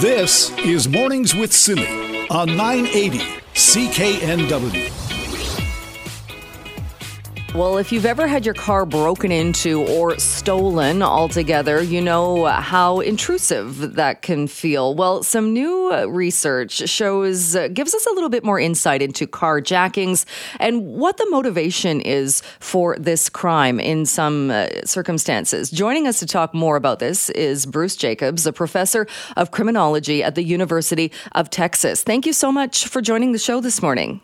This is Mornings with Simi on 980 CKNW. Well, if you've ever had your car broken into or stolen altogether, you know how intrusive that can feel. Well, some new research shows uh, gives us a little bit more insight into carjackings and what the motivation is for this crime in some uh, circumstances. Joining us to talk more about this is Bruce Jacobs, a professor of criminology at the University of Texas. Thank you so much for joining the show this morning.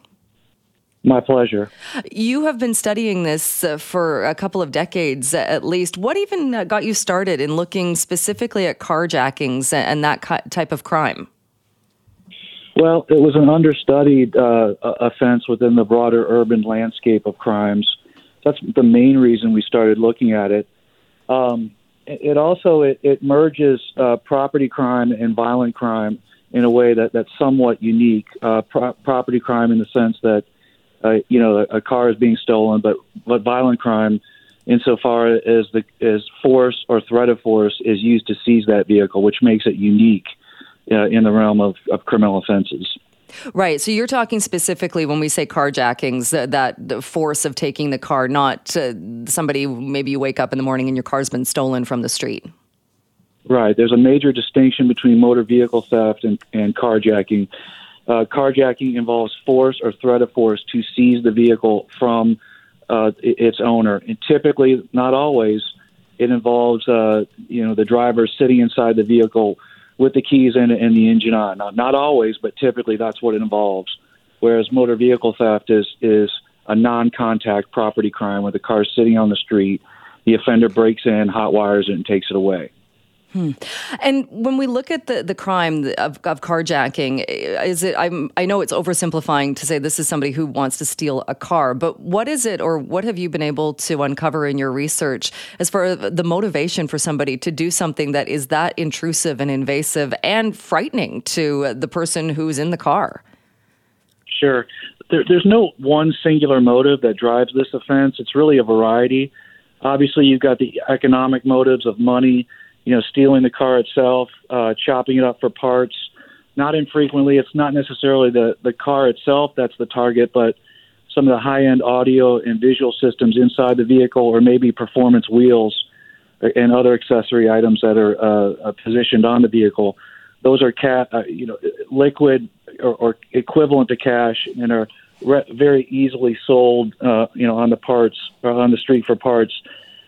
My pleasure. You have been studying this uh, for a couple of decades at least. What even uh, got you started in looking specifically at carjackings and that type of crime? Well, it was an understudied uh, offense within the broader urban landscape of crimes. That's the main reason we started looking at it. Um, it also it, it merges uh, property crime and violent crime in a way that, that's somewhat unique. Uh, pro- property crime in the sense that uh, you know, a, a car is being stolen, but but violent crime, insofar as the as force or threat of force is used to seize that vehicle, which makes it unique uh, in the realm of, of criminal offenses. Right. So you're talking specifically when we say carjackings, uh, that the force of taking the car, not uh, somebody, maybe you wake up in the morning and your car's been stolen from the street. Right. There's a major distinction between motor vehicle theft and, and carjacking. Uh, carjacking involves force or threat of force to seize the vehicle from uh, its owner. And typically, not always, it involves uh, you know the driver sitting inside the vehicle with the keys in and the engine on. Not, not always, but typically that's what it involves. Whereas motor vehicle theft is is a non-contact property crime where the car is sitting on the street, the offender breaks in, hot wires it, and takes it away. Hmm. And when we look at the, the crime of, of carjacking, is it? I'm, I know it's oversimplifying to say this is somebody who wants to steal a car, but what is it, or what have you been able to uncover in your research as far as the motivation for somebody to do something that is that intrusive and invasive and frightening to the person who's in the car? Sure. There, there's no one singular motive that drives this offense. It's really a variety. Obviously, you've got the economic motives of money you know, stealing the car itself, uh, chopping it up for parts. Not infrequently, it's not necessarily the the car itself that's the target, but some of the high end audio and visual systems inside the vehicle, or maybe performance wheels and other accessory items that are uh, uh positioned on the vehicle. Those are ca- uh, you know liquid or, or equivalent to cash and are re- very easily sold uh, you know on the parts or on the street for parts.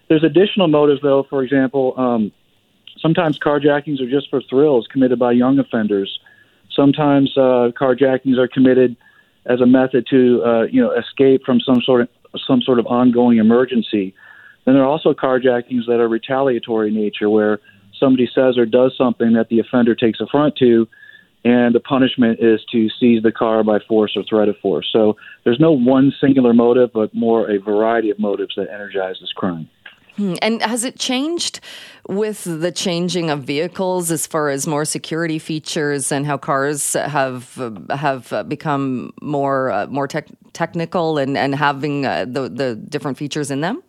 There's additional motives though. For example, um, Sometimes carjackings are just for thrills committed by young offenders. Sometimes uh, carjackings are committed as a method to uh, you know escape from some sort of some sort of ongoing emergency. Then there are also carjackings that are retaliatory in nature, where somebody says or does something that the offender takes affront to, and the punishment is to seize the car by force or threat of force. So there's no one singular motive, but more a variety of motives that energize this crime. Hmm. And has it changed with the changing of vehicles as far as more security features and how cars have have become more uh, more tech, technical and and having uh, the the different features in them?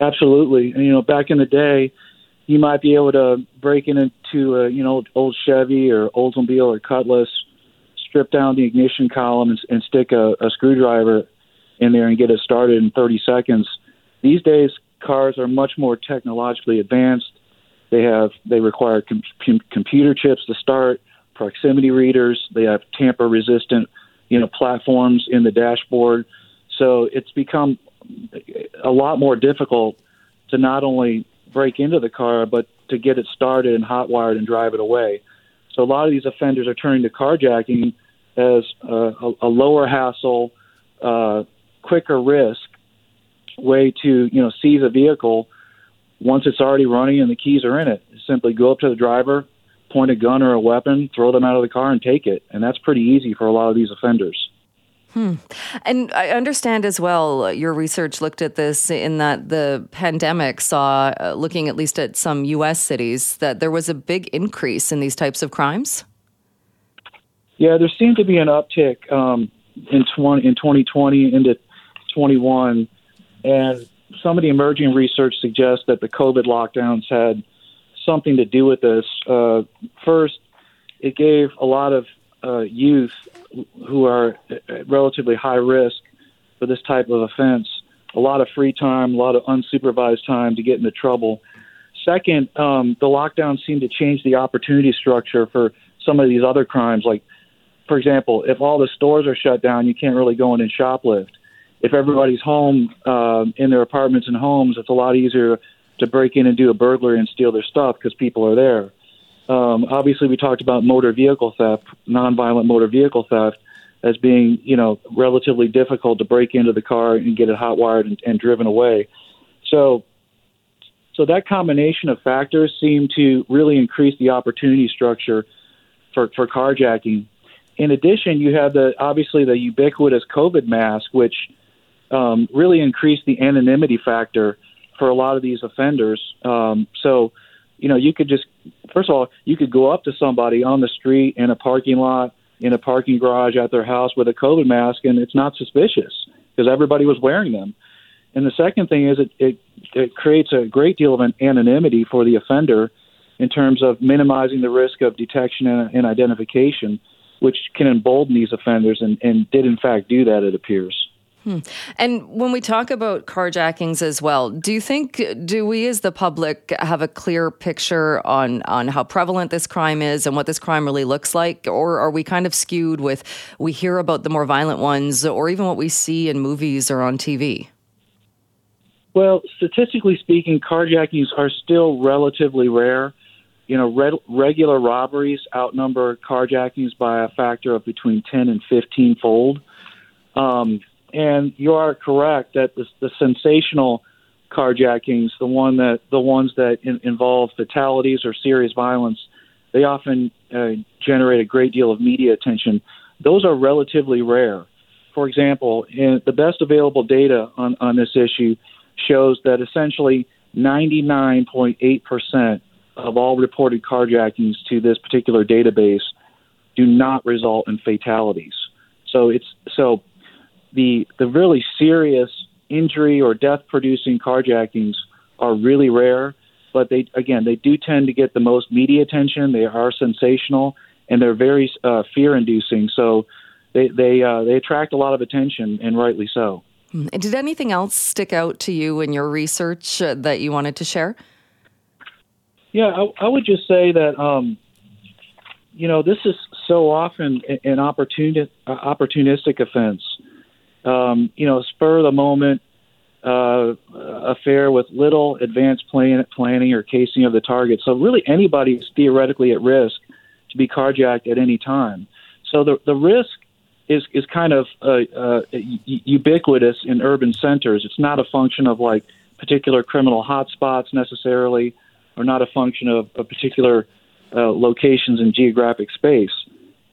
Absolutely. And, you know, back in the day, you might be able to break into a you know old Chevy or Oldsmobile or Cutlass, strip down the ignition column and, and stick a, a screwdriver in there and get it started in 30 seconds. These days, cars are much more technologically advanced. They have they require com- com- computer chips to start, proximity readers. They have tamper resistant, you know, platforms in the dashboard. So it's become a lot more difficult to not only break into the car but to get it started and hot wired and drive it away. So a lot of these offenders are turning to carjacking as a, a lower hassle, uh, quicker risk way to you know seize a vehicle once it's already running and the keys are in it, simply go up to the driver, point a gun or a weapon, throw them out of the car, and take it. And that's pretty easy for a lot of these offenders. Hmm. And I understand as well, uh, your research looked at this in that the pandemic saw, uh, looking at least at some U.S. cities, that there was a big increase in these types of crimes. Yeah, there seemed to be an uptick um, in 20, in 2020 into 21, and some of the emerging research suggests that the COVID lockdowns had something to do with this. Uh, first, it gave a lot of uh, youth who are at relatively high risk for this type of offense a lot of free time, a lot of unsupervised time to get into trouble. Second, um, the lockdown seemed to change the opportunity structure for some of these other crimes. Like, for example, if all the stores are shut down, you can't really go in and shoplift. If everybody's home uh, in their apartments and homes, it's a lot easier to break in and do a burglary and steal their stuff because people are there. Um, obviously, we talked about motor vehicle theft, nonviolent motor vehicle theft, as being you know relatively difficult to break into the car and get it hot wired and, and driven away. So, so that combination of factors seem to really increase the opportunity structure for for carjacking. In addition, you have the obviously the ubiquitous COVID mask, which um, really increase the anonymity factor for a lot of these offenders. Um, so you know, you could just first of all, you could go up to somebody on the street in a parking lot, in a parking garage at their house with a COVID mask, and it's not suspicious because everybody was wearing them. And the second thing is it, it it creates a great deal of an anonymity for the offender in terms of minimizing the risk of detection and, and identification, which can embolden these offenders and, and did in fact do that, it appears. Hmm. And when we talk about carjackings as well, do you think do we as the public have a clear picture on on how prevalent this crime is and what this crime really looks like or are we kind of skewed with we hear about the more violent ones or even what we see in movies or on TV? Well, statistically speaking, carjackings are still relatively rare. You know, re- regular robberies outnumber carjackings by a factor of between 10 and 15 fold. Um, and you are correct that the, the sensational carjackings, the one that the ones that in, involve fatalities or serious violence, they often uh, generate a great deal of media attention. Those are relatively rare. For example, in, the best available data on, on this issue shows that essentially 99.8% of all reported carjackings to this particular database do not result in fatalities. So it's so the the really serious injury or death producing carjackings are really rare, but they again they do tend to get the most media attention. They are sensational and they're very uh, fear inducing. So they they uh, they attract a lot of attention and rightly so. Hmm. Did anything else stick out to you in your research uh, that you wanted to share? Yeah, I, I would just say that um, you know this is so often an opportuni- uh, opportunistic offense um, you know, spur of the moment uh, affair with little advanced plan- planning or casing of the target. So really, anybody is theoretically at risk to be carjacked at any time. So the the risk is is kind of uh, uh, ubiquitous in urban centers. It's not a function of like particular criminal hotspots necessarily, or not a function of, particular uh, locations in geographic space.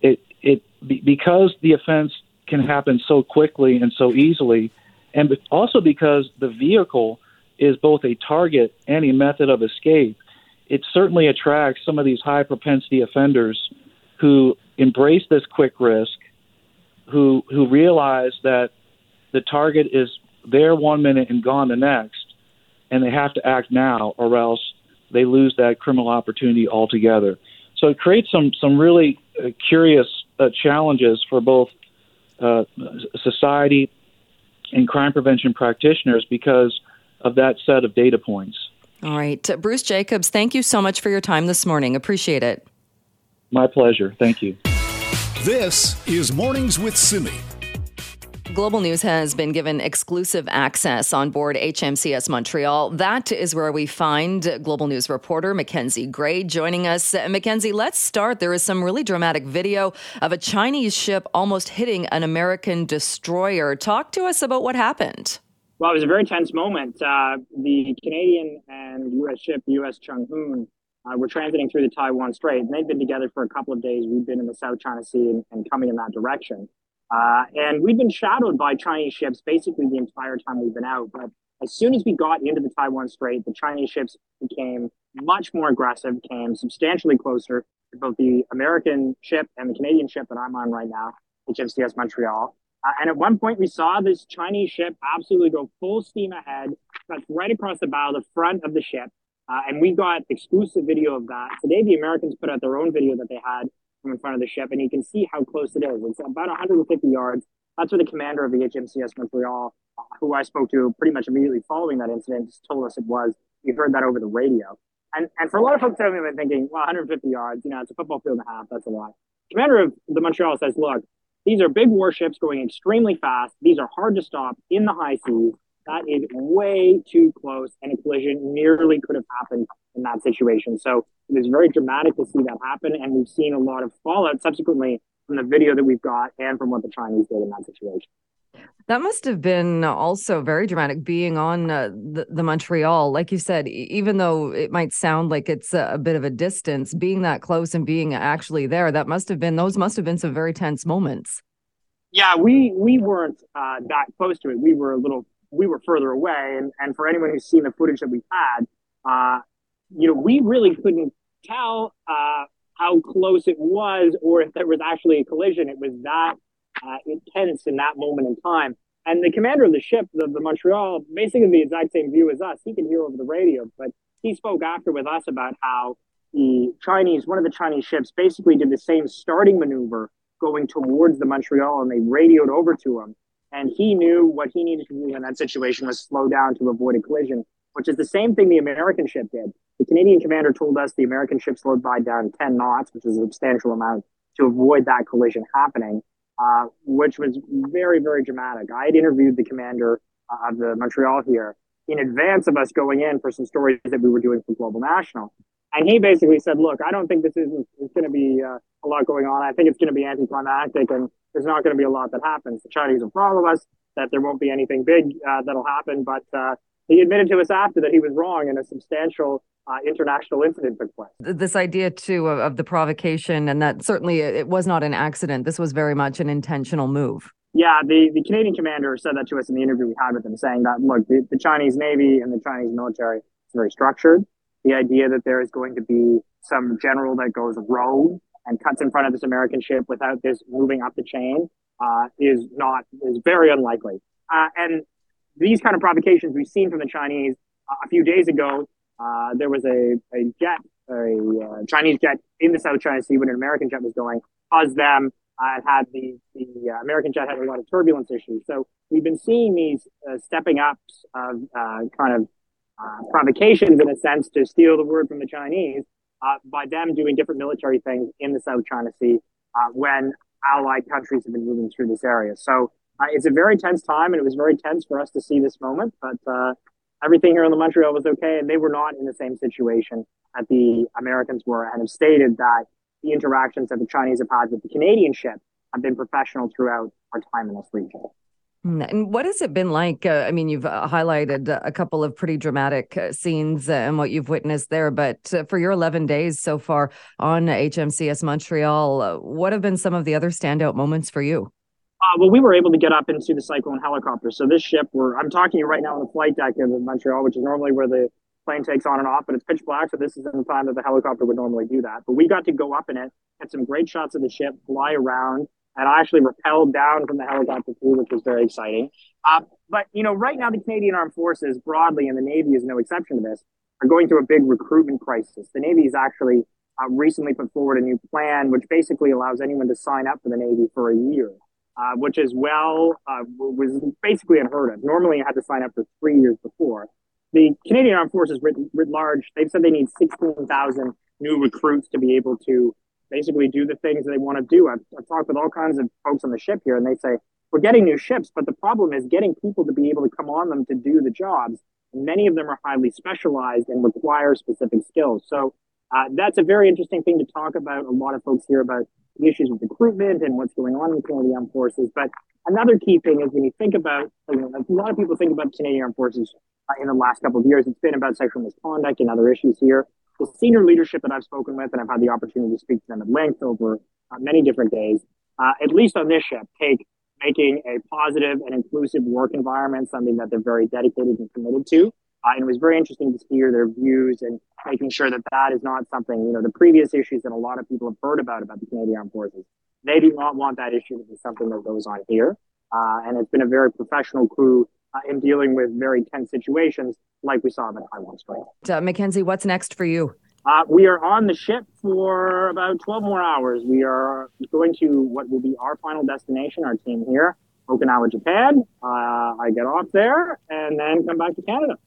It it because the offense can happen so quickly and so easily, and also because the vehicle is both a target and a method of escape. It certainly attracts some of these high propensity offenders who embrace this quick risk, who who realize that the target is there one minute and gone the next, and they have to act now, or else they lose that criminal opportunity altogether. So it creates some some really uh, curious uh, challenges for both uh, society and crime prevention practitioners because of that set of data points. All right. Bruce Jacobs, thank you so much for your time this morning. Appreciate it. My pleasure. Thank you. This is Mornings with Simi. Global News has been given exclusive access on board HMCS Montreal. That is where we find Global News reporter Mackenzie Gray joining us. Mackenzie, let's start. There is some really dramatic video of a Chinese ship almost hitting an American destroyer. Talk to us about what happened. Well, it was a very tense moment. Uh, the Canadian and U.S. ship U.S. Chung Hoon uh, were transiting through the Taiwan Strait, and they'd been together for a couple of days. We'd been in the South China Sea and, and coming in that direction. Uh, and we've been shadowed by Chinese ships basically the entire time we've been out. But as soon as we got into the Taiwan Strait, the Chinese ships became much more aggressive, came substantially closer to both the American ship and the Canadian ship that I'm on right now, HMCS Montreal. Uh, and at one point, we saw this Chinese ship absolutely go full steam ahead, cut right across the bow, the front of the ship. Uh, and we got exclusive video of that. Today, the Americans put out their own video that they had from in front of the ship, and you can see how close it is. It's about 150 yards. That's where the commander of the HMCS Montreal, uh, who I spoke to pretty much immediately following that incident, just told us it was. We heard that over the radio. And, and for a lot of folks have been thinking, well, 150 yards, you know, it's a football field and a half. That's a lot. Commander of the Montreal says, look, these are big warships going extremely fast. These are hard to stop in the high seas. That is way too close, and a collision nearly could have happened in that situation. So it was very dramatic to see that happen, and we've seen a lot of fallout subsequently from the video that we've got and from what the Chinese did in that situation. That must have been also very dramatic being on uh, the, the, Montreal. Like you said, even though it might sound like it's a, a, bit of a distance, being that close and being actually there, that must have been, those must have been some very tense moments. Yeah, we we weren't uh, that close to it. We were a little, we were further away. And, and for anyone who's seen the footage that we've had, uh, you know, we really couldn't tell uh, how close it was or if there was actually a collision. It was that uh, intense in that moment in time. And the commander of the ship, the, the Montreal, basically the exact same view as us. He could hear over the radio, but he spoke after with us about how the Chinese, one of the Chinese ships, basically did the same starting maneuver going towards the Montreal, and they radioed over to him. And he knew what he needed to do in that situation was slow down to avoid a collision, which is the same thing the American ship did. The Canadian commander told us the American ship slowed by down 10 knots, which is a substantial amount, to avoid that collision happening. Uh, which was very, very dramatic. I had interviewed the commander uh, of the Montreal here in advance of us going in for some stories that we were doing for Global National. And he basically said, look, I don't think this is, is going to be uh, a lot going on. I think it's going to be anticlimactic and there's not going to be a lot that happens. The Chinese will follow us, that there won't be anything big uh, that'll happen. But uh, he admitted to us after that he was wrong and a substantial uh, international incident took place. This idea too of, of, the provocation, and that certainly it was not an accident. This was very much an intentional move. Yeah, the, the Canadian commander said that to us in the interview we had with him, saying that look, the, the Chinese Navy and the Chinese military is very structured. The idea that there is going to be some general that goes rogue and cuts in front of this American ship without this moving up the chain uh, is not is very unlikely. Uh, and these kind of provocations we've seen from the Chinese uh, a few days ago uh, there was a, a jet, a uh, Chinese jet in the South China Sea when an American jet was going, caused them uh, had the, the uh, American jet had a lot of turbulence issues. So we've been seeing these stepping ups of kind of provocations in a sense to steal the word from the Chinese by them doing different military things in the South China Sea when allied countries have been moving through this area. So it's a very tense time, and it was very tense for us to see this moment. But everything here in the Montreal was okay, and they were not in the same situation that the Americans were, and have stated that the interactions that the Chinese have had with the Canadian ship have been professional throughout our time in this region. Hmm, and what has it been like? Uh, I mean, you've uh, highlighted a couple of pretty dramatic uh, scenes uh, and what you've witnessed there, but uh, for your 11 days so far on HMCS Montreal, uh, what have been some of the other standout moments for you? Uh, well, we were able to get up into the Cyclone helicopter. So this ship, we're I'm talking to you right now on the flight deck of Montreal, which is normally where the plane takes on and off, but it's pitch black, so this isn't the time that the helicopter would normally do that. But we got to go up in it, get some great shots of the ship, fly around, and I actually rappelled down from the helicopter too, which was very exciting. Uh, but you know, right now the Canadian Armed Forces broadly, and the Navy is no exception to this, are going through a big recruitment crisis. The Navy has actually uh, recently put forward a new plan, which basically allows anyone to sign up for the Navy for a year uh, which is well uh, was basically unheard of. Normally, you had to sign up for three years before. The Canadian Armed Forces, writ, writ large, they've said they need 16,000 new recruits to be able to basically do the things they want to do. I've, I've talked with all kinds of folks on the ship here, and they say, we're getting new ships, but the problem is getting people to be able to come on them to do the jobs. Many of them are highly specialized and require specific skills. So Uh, that's a very interesting thing to talk about. A lot of folks hear about the issues with recruitment and what's going on in Canadian Armed Forces. But another key thing is when you think about, you know, a lot of people think about Canadian Armed Forces uh, in the last couple of years, it's been about sexual misconduct and other issues here. The senior leadership that I've spoken with, and I've had the opportunity to speak to them at length over uh, many different days, uh, at least on this ship, take making a positive and inclusive work environment something that they're very dedicated and committed to. Uh, and it was very interesting to hear their views and making sure that that is not something, you know, the previous issues that a lot of people have heard about about the Canadian Armed Forces. They do not want that issue to be something that goes on here. Uh, and it's been a very professional crew uh, in dealing with very tense situations like we saw in the Taiwan Strait. Uh, Mackenzie, what's next for you? Uh, we are on the ship for about 12 more hours. We are going to what will be our final destination, our team here, Okinawa, Japan. Uh, I get off there and then come back to Canada.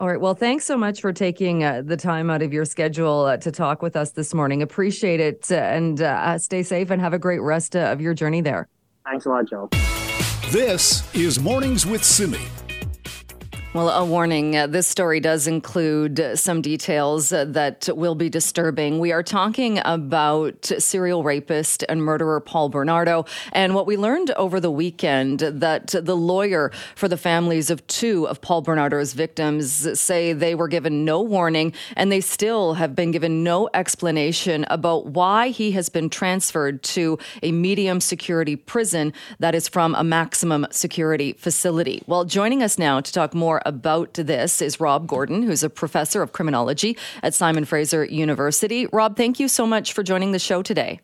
All right. Well, thanks so much for taking uh, the time out of your schedule uh, to talk with us this morning. Appreciate it. Uh, and uh, stay safe and have a great rest uh, of your journey there. Thanks a lot, Joe. This is Mornings with Simi. Well, a warning uh, this story does include some details uh, that will be disturbing. We are talking about serial rapist and murderer Paul Bernardo, and what we learned over the weekend that the lawyer for the families of two of Paul Bernardo's victims say they were given no warning and they still have been given no explanation about why he has been transferred to a medium security prison that is from a maximum security facility. Well, joining us now to talk more about this is Rob Gordon, who's a professor of criminology at Simon Fraser University. Rob, thank you so much for joining the show today.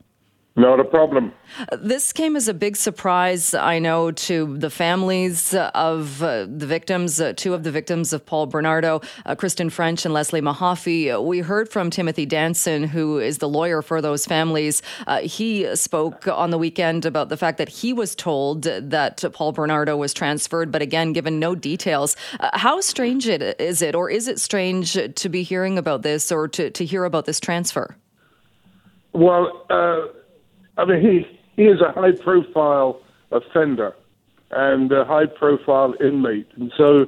Not a problem. This came as a big surprise, I know, to the families of uh, the victims, uh, two of the victims of Paul Bernardo, uh, Kristen French and Leslie Mahaffey. We heard from Timothy Danson, who is the lawyer for those families. Uh, he spoke on the weekend about the fact that he was told that Paul Bernardo was transferred, but again, given no details. Uh, how strange it, is it, or is it strange to be hearing about this or to, to hear about this transfer? Well, uh, I mean, he, he is a high profile offender and a high profile inmate. And so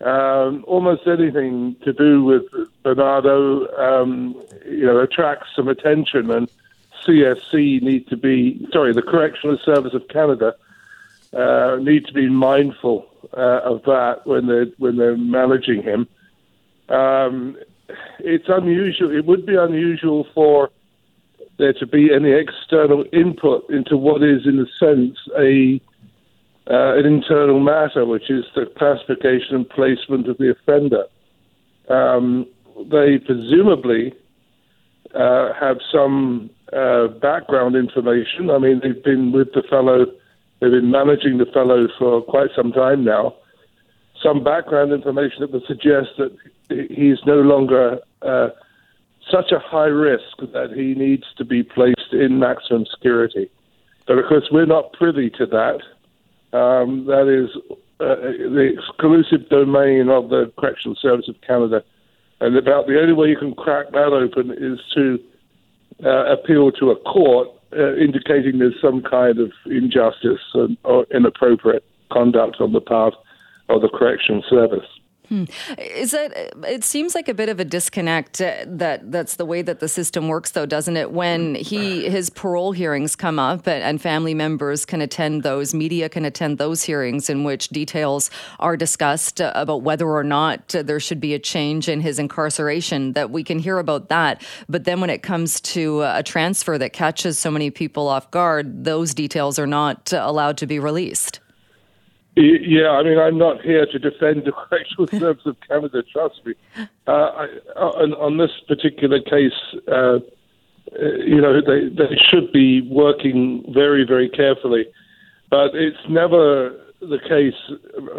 um, almost anything to do with Bernardo, um, you know, attracts some attention. And CSC need to be, sorry, the Correctional Service of Canada uh, need to be mindful uh, of that when they're, when they're managing him. Um, it's unusual. It would be unusual for there to be any external input into what is, in a sense, a uh, an internal matter, which is the classification and placement of the offender. Um, they presumably uh, have some uh, background information. I mean, they've been with the fellow, they've been managing the fellow for quite some time now. Some background information that would suggest that he's no longer uh, such a high risk that he needs to be placed in maximum security. But of course, we're not privy to that. Um, that is uh, the exclusive domain of the Correctional Service of Canada. And about the only way you can crack that open is to uh, appeal to a court uh, indicating there's some kind of injustice and, or inappropriate conduct on the part of the Correctional Service. Hmm. Is it? It seems like a bit of a disconnect. Uh, that that's the way that the system works, though, doesn't it? When he his parole hearings come up, and, and family members can attend those, media can attend those hearings in which details are discussed uh, about whether or not there should be a change in his incarceration. That we can hear about that, but then when it comes to a transfer that catches so many people off guard, those details are not allowed to be released. Yeah, I mean, I'm not here to defend the Correctional Service of Canada. Trust me. Uh, I, on, on, this particular case, uh, uh, you know, they they should be working very, very carefully. But it's never the case,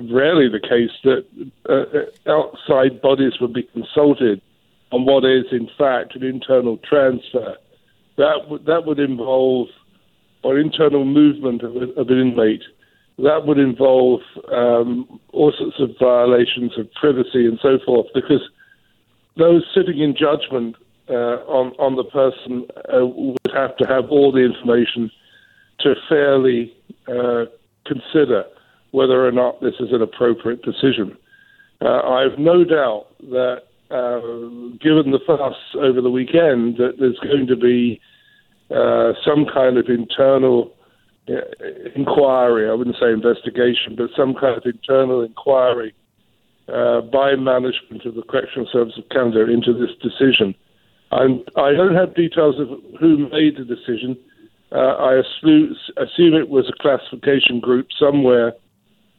rarely the case, that uh, outside bodies would be consulted on what is, in fact, an internal transfer. That would that would involve or internal movement of, of an inmate that would involve um, all sorts of violations of privacy and so forth, because those sitting in judgment uh, on on the person uh, would have to have all the information to fairly uh, consider whether or not this is an appropriate decision. Uh, I have no doubt that uh, given the fuss over the weekend, that there's going to be uh, some kind of internal inquiry. I wouldn't say investigation, but some kind of internal inquiry uh, by management of the Correctional Service of Canada into this decision. I'm, I do not have details of who made the decision. Uh, I assume, assume it was a classification group somewhere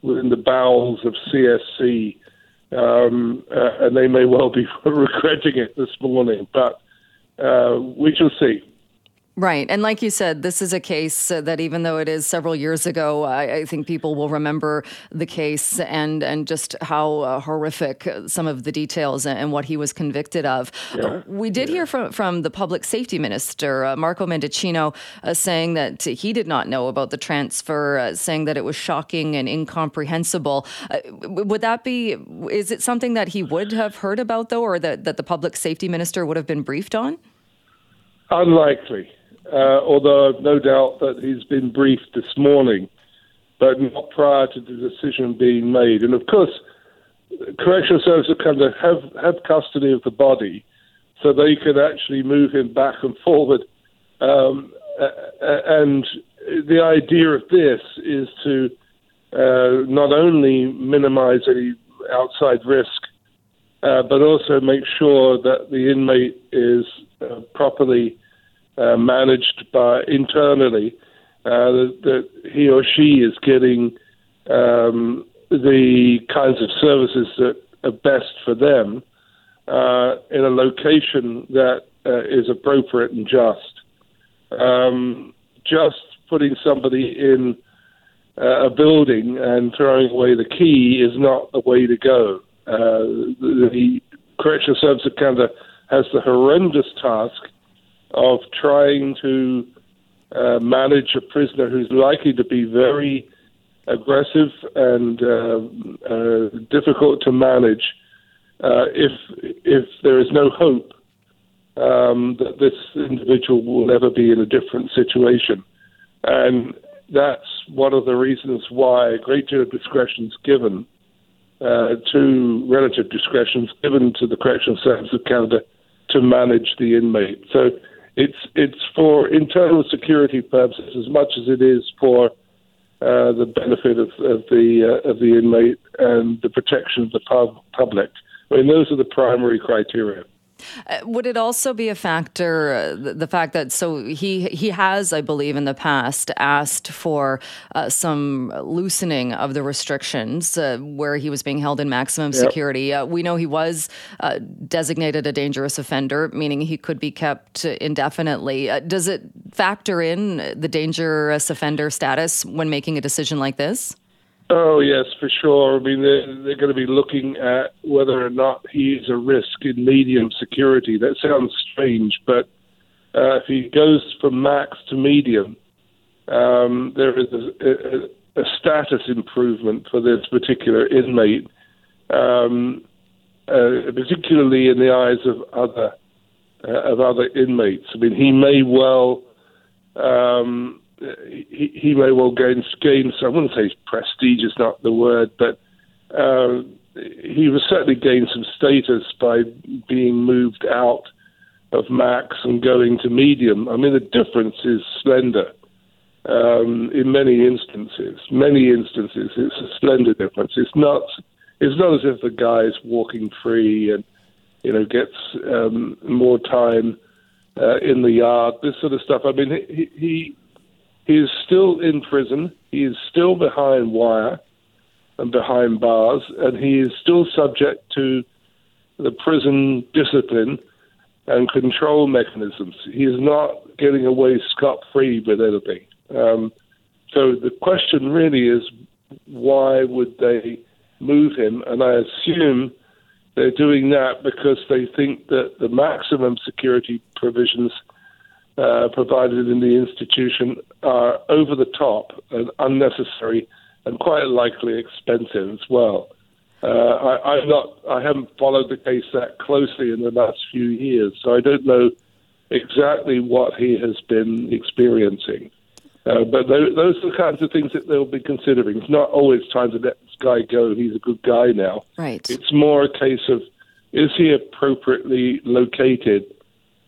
within the bowels of CSC, um, uh, and they may well be regretting it this morning, but uh, we shall see. Right. And like you said, this is a case that even though it is several years ago, I, I think people will remember the case and, and just how uh, horrific some of the details and what he was convicted of. Yeah. We did yeah. hear from, from the public safety minister, uh, Marco Mendicino, uh, saying that he did not know about the transfer, uh, saying that it was shocking and incomprehensible. Uh, would that be, is it something that he would have heard about, though, or that, that the public safety minister would have been briefed on? Unlikely uh, although I've no doubt that he's been briefed this morning, but not prior to the decision being made. And of course, Correctional Services Canada have, have custody of the body, so they can actually move him back and forward. Um, and the idea of this is to uh, not only minimize any outside risk, uh, but also make sure that the inmate is uh, properly uh, managed by internally, uh, that, that, he or she is getting um, the kinds of services that are best for them uh, in a location that uh, is appropriate and just. Um, just putting somebody in uh, a building and throwing away the key is not the way to go. The, the Correctional Service of Canada has the horrendous task of trying to uh, manage a prisoner who's likely to be very aggressive and uh, uh, difficult to manage uh, if if there is no hope um, that this individual will ever be in a different situation. And that's one of the reasons why a great deal of discretion is given uh, to relative discretion is given to the Correctional Service of Canada to manage the inmate. So it's it's for internal security purposes as much as it is for uh, the benefit of, of the uh, of the inmate and the protection of the pub- public. I mean, those are the primary criteria. Uh, would it also be a factor uh, the, the, fact that so he he has, I believe, in the past asked for uh, some loosening of the restrictions uh, where he was being held in maximum yep. security. Uh, we know he was uh, designated a dangerous offender, meaning he could be kept indefinitely. does it factor in the dangerous offender status when making a decision like this? Oh yes, for sure. I mean, they're, they're going to be looking at whether or not he is a risk in medium security. That sounds strange, but uh, if he goes from max to medium, um, there is a, a, a, status improvement for this particular inmate, um, uh, particularly in the eyes of other uh, of other inmates. I mean, he may well. Um, he, he may well gain, gain some, I wouldn't say prestige is not the word, but uh, he will certainly gain some status by being moved out of max and going to medium. I mean, the difference is slender um, in many instances. Many instances, it's a slender difference. It's not. It's not as if the guy is walking free and you know gets um, more time uh, in the yard. This sort of stuff. I mean, he he is still in prison. He is still behind wire and behind bars, and he is still subject to the prison discipline and control mechanisms. He is not getting away scot free with anything. Um, so the question really is why would they move him? And I assume they're doing that because they think that the maximum security provisions uh, provided in the institution are over the top and unnecessary and quite likely expensive as well. Uh, I, I'm not. I haven't followed the case that closely in the last few years, so I don't know exactly what he has been experiencing. Uh, but those, those are the kinds of things that they'll be considering. It's not always time to let this guy go. He's a good guy now. Right. It's more a case of is he appropriately located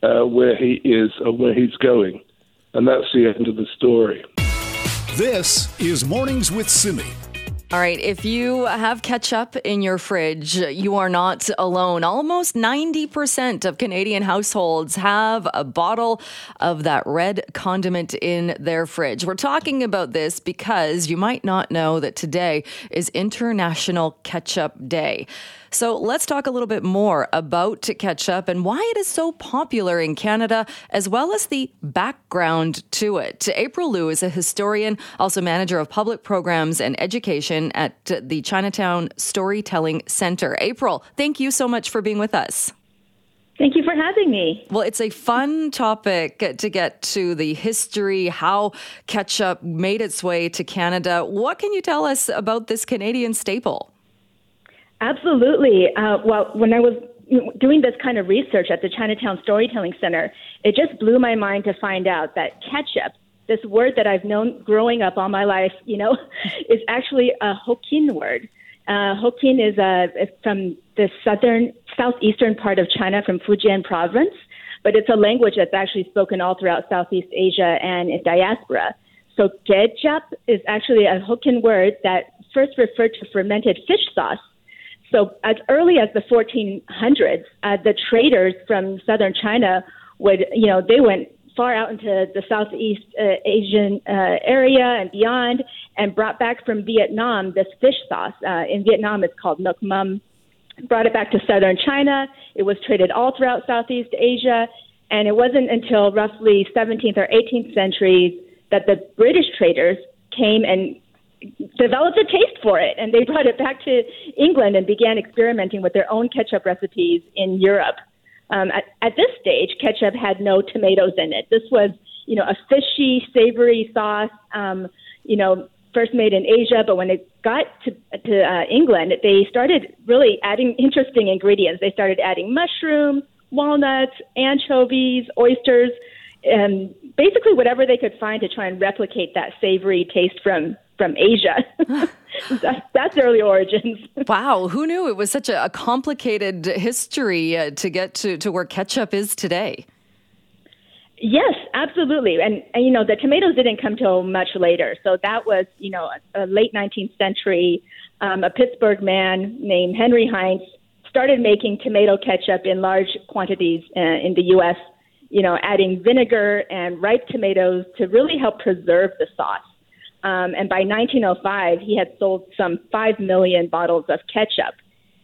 uh, where he is or where he's going? And that's the end of the story. This is Mornings with Simi. All right, if you have ketchup in your fridge, you are not alone. Almost 90% of Canadian households have a bottle of that red condiment in their fridge. We're talking about this because you might not know that today is International Ketchup Day. So let's talk a little bit more about ketchup and why it is so popular in Canada, as well as the background to it. April Liu is a historian, also manager of public programs and education at the Chinatown Storytelling Center. April, thank you so much for being with us. Thank you for having me. Well, it's a fun topic to get to the history, how ketchup made its way to Canada. What can you tell us about this Canadian staple? Absolutely. Uh, well, when I was doing this kind of research at the Chinatown Storytelling Center, it just blew my mind to find out that ketchup, this word that I've known growing up all my life, you know, is actually a Hokkien word. Uh, Hokkien is uh, from the southern, southeastern part of China, from Fujian province, but it's a language that's actually spoken all throughout Southeast Asia and in diaspora. So ketchup is actually a Hokkien word that first referred to fermented fish sauce so as early as the 1400s, uh, the traders from southern China would, you know, they went far out into the Southeast uh, Asian uh, area and beyond, and brought back from Vietnam this fish sauce. Uh, in Vietnam, it's called nuoc mam. Brought it back to southern China. It was traded all throughout Southeast Asia, and it wasn't until roughly 17th or 18th centuries that the British traders came and developed a taste for it, and they brought it back to England and began experimenting with their own ketchup recipes in Europe. Um, at, at this stage, ketchup had no tomatoes in it. This was, you know, a fishy, savory sauce. Um, you know, first made in Asia, but when it got to, to uh, England, they started really adding interesting ingredients. They started adding mushrooms, walnuts, anchovies, oysters, and basically whatever they could find to try and replicate that savory taste from from Asia. that's, that's early origins. wow, who knew it was such a, a complicated history uh, to get to, to where ketchup is today? Yes, absolutely. And, and, you know, the tomatoes didn't come till much later. So that was, you know, a, a late 19th century. Um, a Pittsburgh man named Henry Heinz started making tomato ketchup in large quantities uh, in the U.S., you know, adding vinegar and ripe tomatoes to really help preserve the sauce. Um, and by 1905, he had sold some 5 million bottles of ketchup.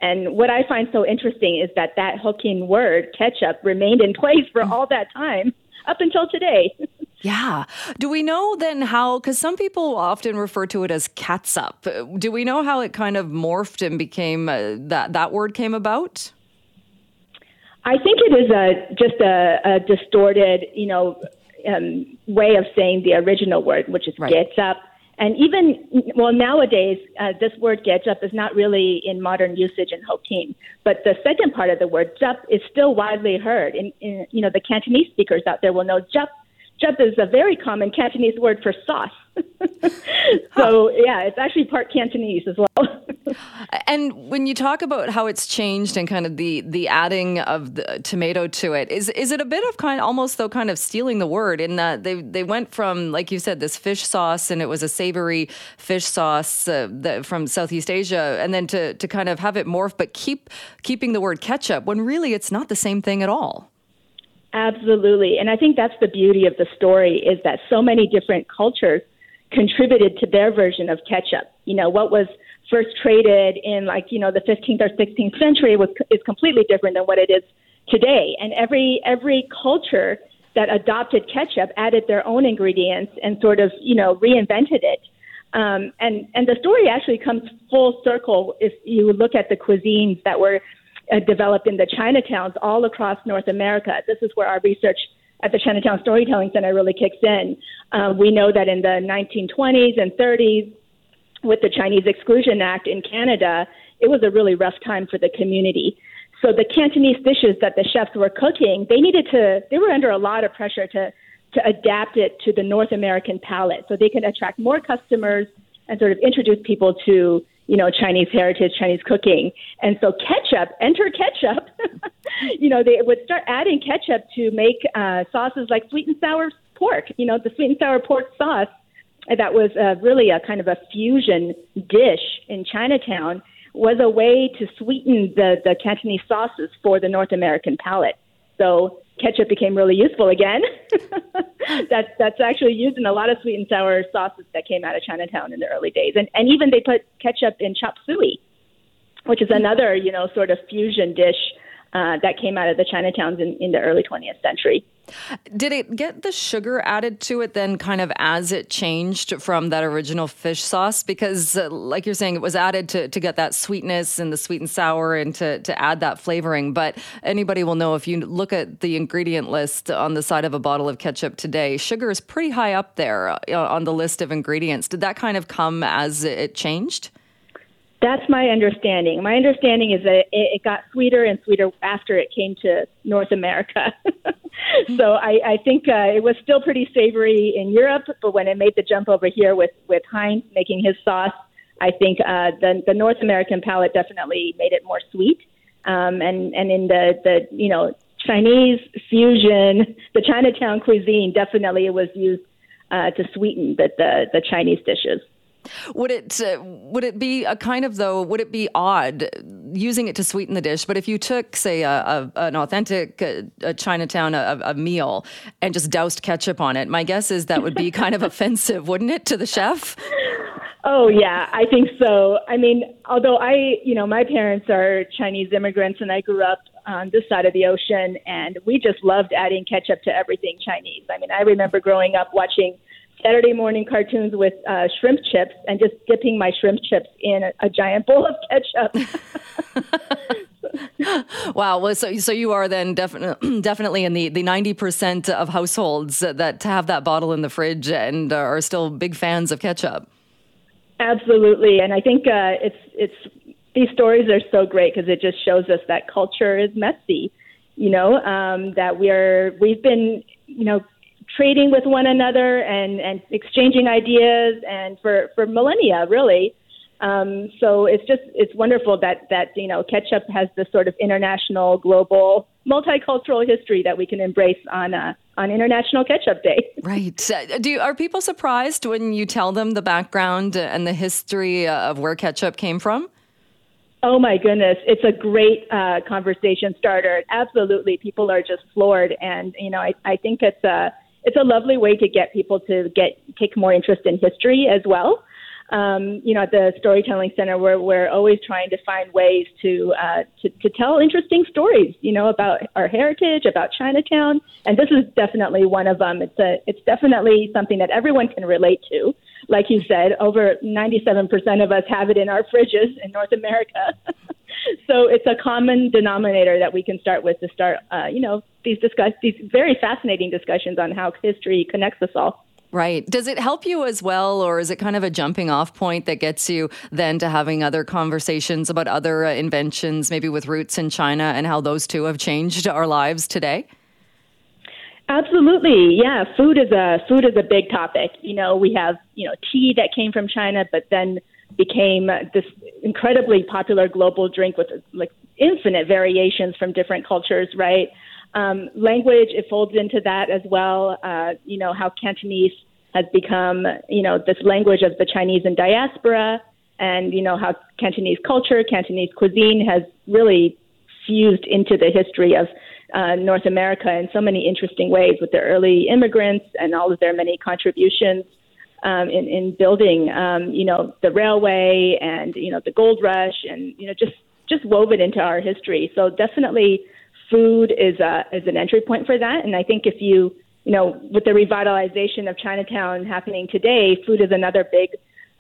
And what I find so interesting is that that Hokkien word, ketchup, remained in place for all that time up until today. yeah. Do we know then how, because some people often refer to it as catsup. Do we know how it kind of morphed and became, uh, that, that word came about? I think it is a, just a, a distorted, you know, um, way of saying the original word, which is right. gets up. And even, well, nowadays, uh, this word gets up is not really in modern usage in Hokkien. But the second part of the word jup is still widely heard. In, in, you know, the Cantonese speakers out there will know jup. Jup is a very common Cantonese word for sauce. so yeah, it's actually part Cantonese as well. and when you talk about how it's changed and kind of the the adding of the tomato to it, is is it a bit of kind almost though kind of stealing the word in that they they went from like you said this fish sauce and it was a savory fish sauce uh, from Southeast Asia, and then to to kind of have it morph but keep keeping the word ketchup when really it's not the same thing at all. Absolutely. And I think that's the beauty of the story is that so many different cultures contributed to their version of ketchup. You know, what was first traded in like, you know, the 15th or 16th century was is completely different than what it is today. And every every culture that adopted ketchup added their own ingredients and sort of, you know, reinvented it. Um, and and the story actually comes full circle if you look at the cuisines that were uh, developed in the Chinatowns all across North America. This is where our research at the Chinatown Storytelling Center really kicks in. Uh, we know that in the 1920s and 30s, with the Chinese Exclusion Act in Canada, it was a really rough time for the community. So the Cantonese dishes that the chefs were cooking, they needed to, they were under a lot of pressure to, to adapt it to the North American palate so they could attract more customers and sort of introduce people to, you know, Chinese heritage, Chinese cooking. And so ketchup, enter ketchup. you know, they would start adding ketchup to make uh, sauces like sweet and sour pork, you know, the sweet and sour pork sauce that was uh, really a kind of a fusion dish in Chinatown was a way to sweeten the, the Cantonese sauces for the North American palate. So ketchup became really useful again. that's that's actually used in a lot of sweet and sour sauces that came out of Chinatown in the early days, and and even they put ketchup in chop suey, which is another you know sort of fusion dish uh, that came out of the Chinatowns in, in the early 20th century. Did it get the sugar added to it then, kind of as it changed from that original fish sauce? Because, uh, like you're saying, it was added to, to get that sweetness and the sweet and sour and to, to add that flavoring. But anybody will know if you look at the ingredient list on the side of a bottle of ketchup today, sugar is pretty high up there uh, on the list of ingredients. Did that kind of come as it changed? That's my understanding. My understanding is that it, it got sweeter and sweeter after it came to North America. so I, I think uh, it was still pretty savory in Europe, but when it made the jump over here with with Heinz making his sauce, I think uh, the the North American palate definitely made it more sweet. Um, and and in the the you know Chinese fusion, the Chinatown cuisine definitely it was used uh, to sweeten the, the the Chinese dishes. Would it uh, would it be a kind of though? Would it be odd using it to sweeten the dish? But if you took, say, a, a an authentic uh, a Chinatown a, a, meal and just doused ketchup on it, my guess is that would be kind of offensive, wouldn't it, to the chef? Oh yeah, I think so. I mean, although I, you know, my parents are Chinese immigrants, and I grew up on this side of the ocean, and we just loved adding ketchup to everything Chinese. I mean, I remember growing up watching Saturday morning cartoons with uh, shrimp chips and just dipping my shrimp chips in a, a giant bowl of ketchup. wow. Well, so so you are then definitely definitely in the the ninety percent of households that have that bottle in the fridge and are still big fans of ketchup. Absolutely, and I think uh, it's it's these stories are so great because it just shows us that culture is messy. You know um, that we're we've been you know trading with one another and, and exchanging ideas and for, for millennia, really. Um, so it's just it's wonderful that that you know ketchup has this sort of international, global, multicultural history that we can embrace on uh, on International Ketchup Day. Right. Uh, do are people surprised when you tell them the background and the history of where ketchup came from? Oh my goodness, it's a great uh, conversation starter. Absolutely, people are just floored, and you know I I think it's a it's a lovely way to get people to get take more interest in history as well. Um, you know, at the Storytelling Center, we're, we're always trying to find ways to, uh, to to tell interesting stories. You know, about our heritage, about Chinatown, and this is definitely one of them. It's a it's definitely something that everyone can relate to. Like you said, over 97% of us have it in our fridges in North America. so it's a common denominator that we can start with to start, uh, you know, these discuss these very fascinating discussions on how history connects us all. Right. Does it help you as well, or is it kind of a jumping off point that gets you then to having other conversations about other uh, inventions, maybe with roots in China, and how those two have changed our lives today? Absolutely, yeah. Food is a food is a big topic. You know, we have you know tea that came from China, but then became this incredibly popular global drink with like infinite variations from different cultures, right? Um, language, it folds into that as well. Uh, you know, how Cantonese has become, you know, this language of the Chinese in diaspora, and, you know, how Cantonese culture, Cantonese cuisine has really fused into the history of uh, North America in so many interesting ways with their early immigrants and all of their many contributions um, in, in building, um, you know, the railway and you know the gold rush, and you know just just woven into our history. So definitely, food is a is an entry point for that. And I think if you you know with the revitalization of Chinatown happening today, food is another big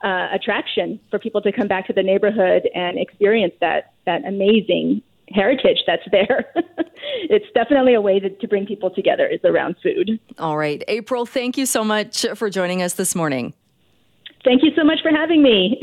uh, attraction for people to come back to the neighborhood and experience that that amazing heritage that's there. it's definitely a way to, to bring people together is around food. All right. April, thank you so much for joining us this morning. Thank you so much for having me.